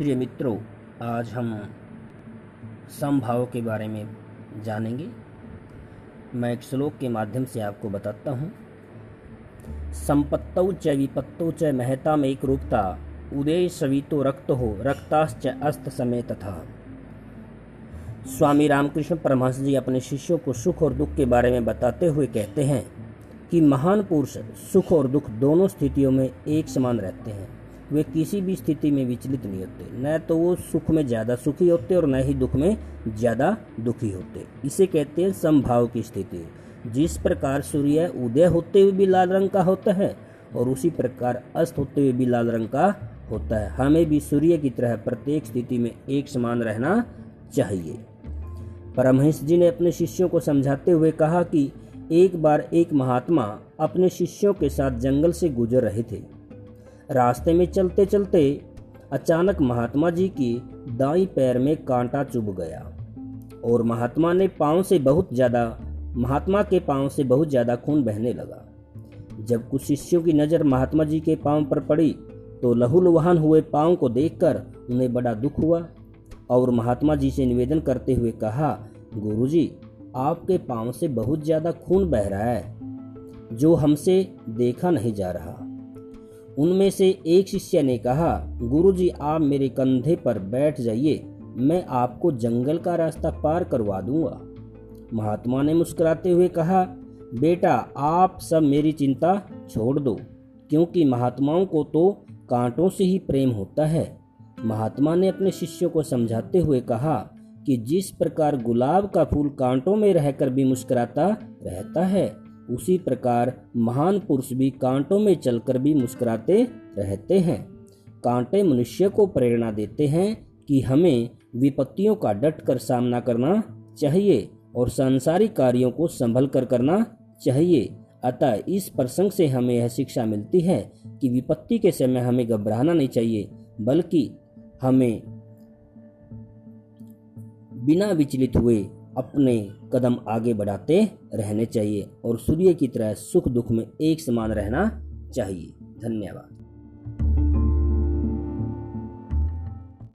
प्रिय मित्रों, आज हम समभाव के बारे में जानेंगे। मैं एक श्लोक के माध्यम से आपको बताता हूँ। संपत्तौ च विपत्तौ च महता में एक रूपता उदय सवितो रक्त हो रक्ताश्च अस्त समय तथा स्वामी रामकृष्ण परमहंस जी अपने शिष्यों को सुख और दुख के बारे में बताते हुए कहते हैं कि महान पुरुष सुख और दुख दोनों स्थितियों में एक समान रहते हैं। वे किसी भी स्थिति में विचलित नहीं होते। न तो वो सुख में ज़्यादा सुखी होते और न ही दुख में ज़्यादा दुखी होते। इसे कहते हैं समभाव की स्थिति। जिस प्रकार सूर्य उदय होते हुए भी लाल रंग का होता है और उसी प्रकार अस्त होते हुए भी लाल रंग का होता है। हमें भी सूर्य की तरह प्रत्येक स्थिति में एक समान रहना चाहिए। परमहंस जी ने अपने शिष्यों को समझाते हुए कहा कि एक बार एक महात्मा अपने शिष्यों के साथ जंगल से गुजर रहे थे। रास्ते में चलते चलते अचानक महात्मा जी की दाई पैर में कांटा चुभ गया और महात्मा ने पाँव से बहुत ज़्यादा, महात्मा के पाँव से बहुत ज़्यादा खून बहने लगा। जब कुछ शिष्यों की नज़र महात्मा जी के पाँव पर पड़ी तो लहूलुहान हुए पाँव को देखकर उन्हें बड़ा दुख हुआ और महात्मा जी से निवेदन करते हुए कहा, गुरुजी, आपके पाँव से बहुत ज़्यादा खून बह रहा है, जो हमसे देखा नहीं जा रहा। उनमें से एक शिष्य ने कहा, गुरुजी, आप मेरे कंधे पर बैठ जाइए, मैं आपको जंगल का रास्ता पार करवा दूँगा। महात्मा ने मुस्कुराते हुए कहा, बेटा, आप सब मेरी चिंता छोड़ दो, क्योंकि महात्माओं को तो कांटों से ही प्रेम होता है। महात्मा ने अपने शिष्यों को समझाते हुए कहा कि जिस प्रकार गुलाब का फूल कांटों में रहकर भी मुस्कुराता रहता है उसी प्रकार महान पुरुष भी कांटों में चलकर भी मुस्कुराते रहते हैं। कांटे मनुष्य को प्रेरणा देते हैं कि हमें विपत्तियों का डट कर सामना करना चाहिए और सांसारिक कार्यों को संभल कर करना चाहिए। अतः इस प्रसंग से हमें यह शिक्षा मिलती है कि विपत्ति के समय हमें घबराना नहीं चाहिए, बल्कि हमें बिना विचलित हुए अपने कदम आगे बढ़ाते रहने चाहिए और सूर्य की तरह सुख दुख में एक समान रहना चाहिए। धन्यवाद।